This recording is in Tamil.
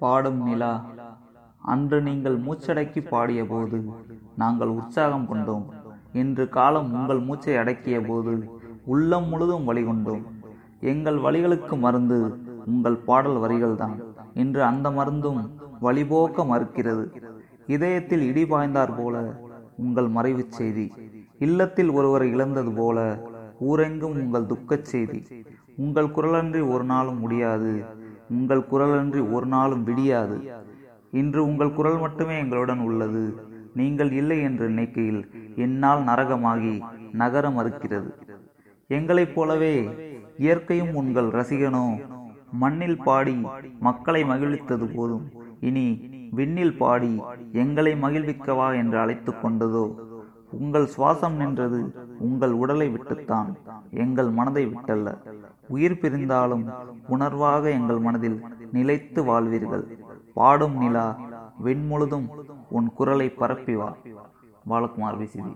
பாடும் நிலா. அன்று நீங்கள் மூச்சடக்கி பாடிய போது நாங்கள் உற்சாகம் கொண்டோம். இன்று காலம் உங்கள் மூச்சை அடக்கிய போது உள்ளம் முழுதும் வழிகொண்டோம் எங்கள் வழிகளுக்கு மருந்து உங்கள் பாடல் வரிகள்தான். இன்று அந்த மருந்தும் வழிபோக்க மறுக்கிறது. இதயத்தில் இடி பாய்ந்தார் போல உங்கள் மறைவுச் செய்தி. இல்லத்தில் ஒருவரை இழந்தது போல ஊரெங்கும் உங்கள் துக்கச் செய்தி. உங்கள் குரலன்றி ஒரு நாளும் முடியாது. உங்கள் குரலன்றி ஒரு நாளும் விடியாது. இன்று உங்கள் குரல் மட்டுமே எங்களுடன் உள்ளது. நீங்கள் இல்லை என்று நினைக்கையில் என்னால் நரகமாகி நகர மறுக்கிறது. எங்களைப் போலவே இயற்கையும் உங்கள் ரசிகனோ மண்ணில் பாடி மக்களை மகிழ்வித்தது போதும். இனி விண்ணில் பாடி எங்களை மகிழ்விக்கவா என்று அழைத்து கொண்டதோ உங்கள் சுவாசம் நின்றது உங்கள் உடலை விட்டுத்தான். எங்கள் மனதை விட்டல்ல. உயிர் பிரிந்தாலும் உணர்வாக எங்கள் மனதில் நிலைத்து வாழ்வீர்கள். பாடும் நிலா வெண்முழுதும் உன் குரலை பரப்பி வா பாலகுமார் விசிறி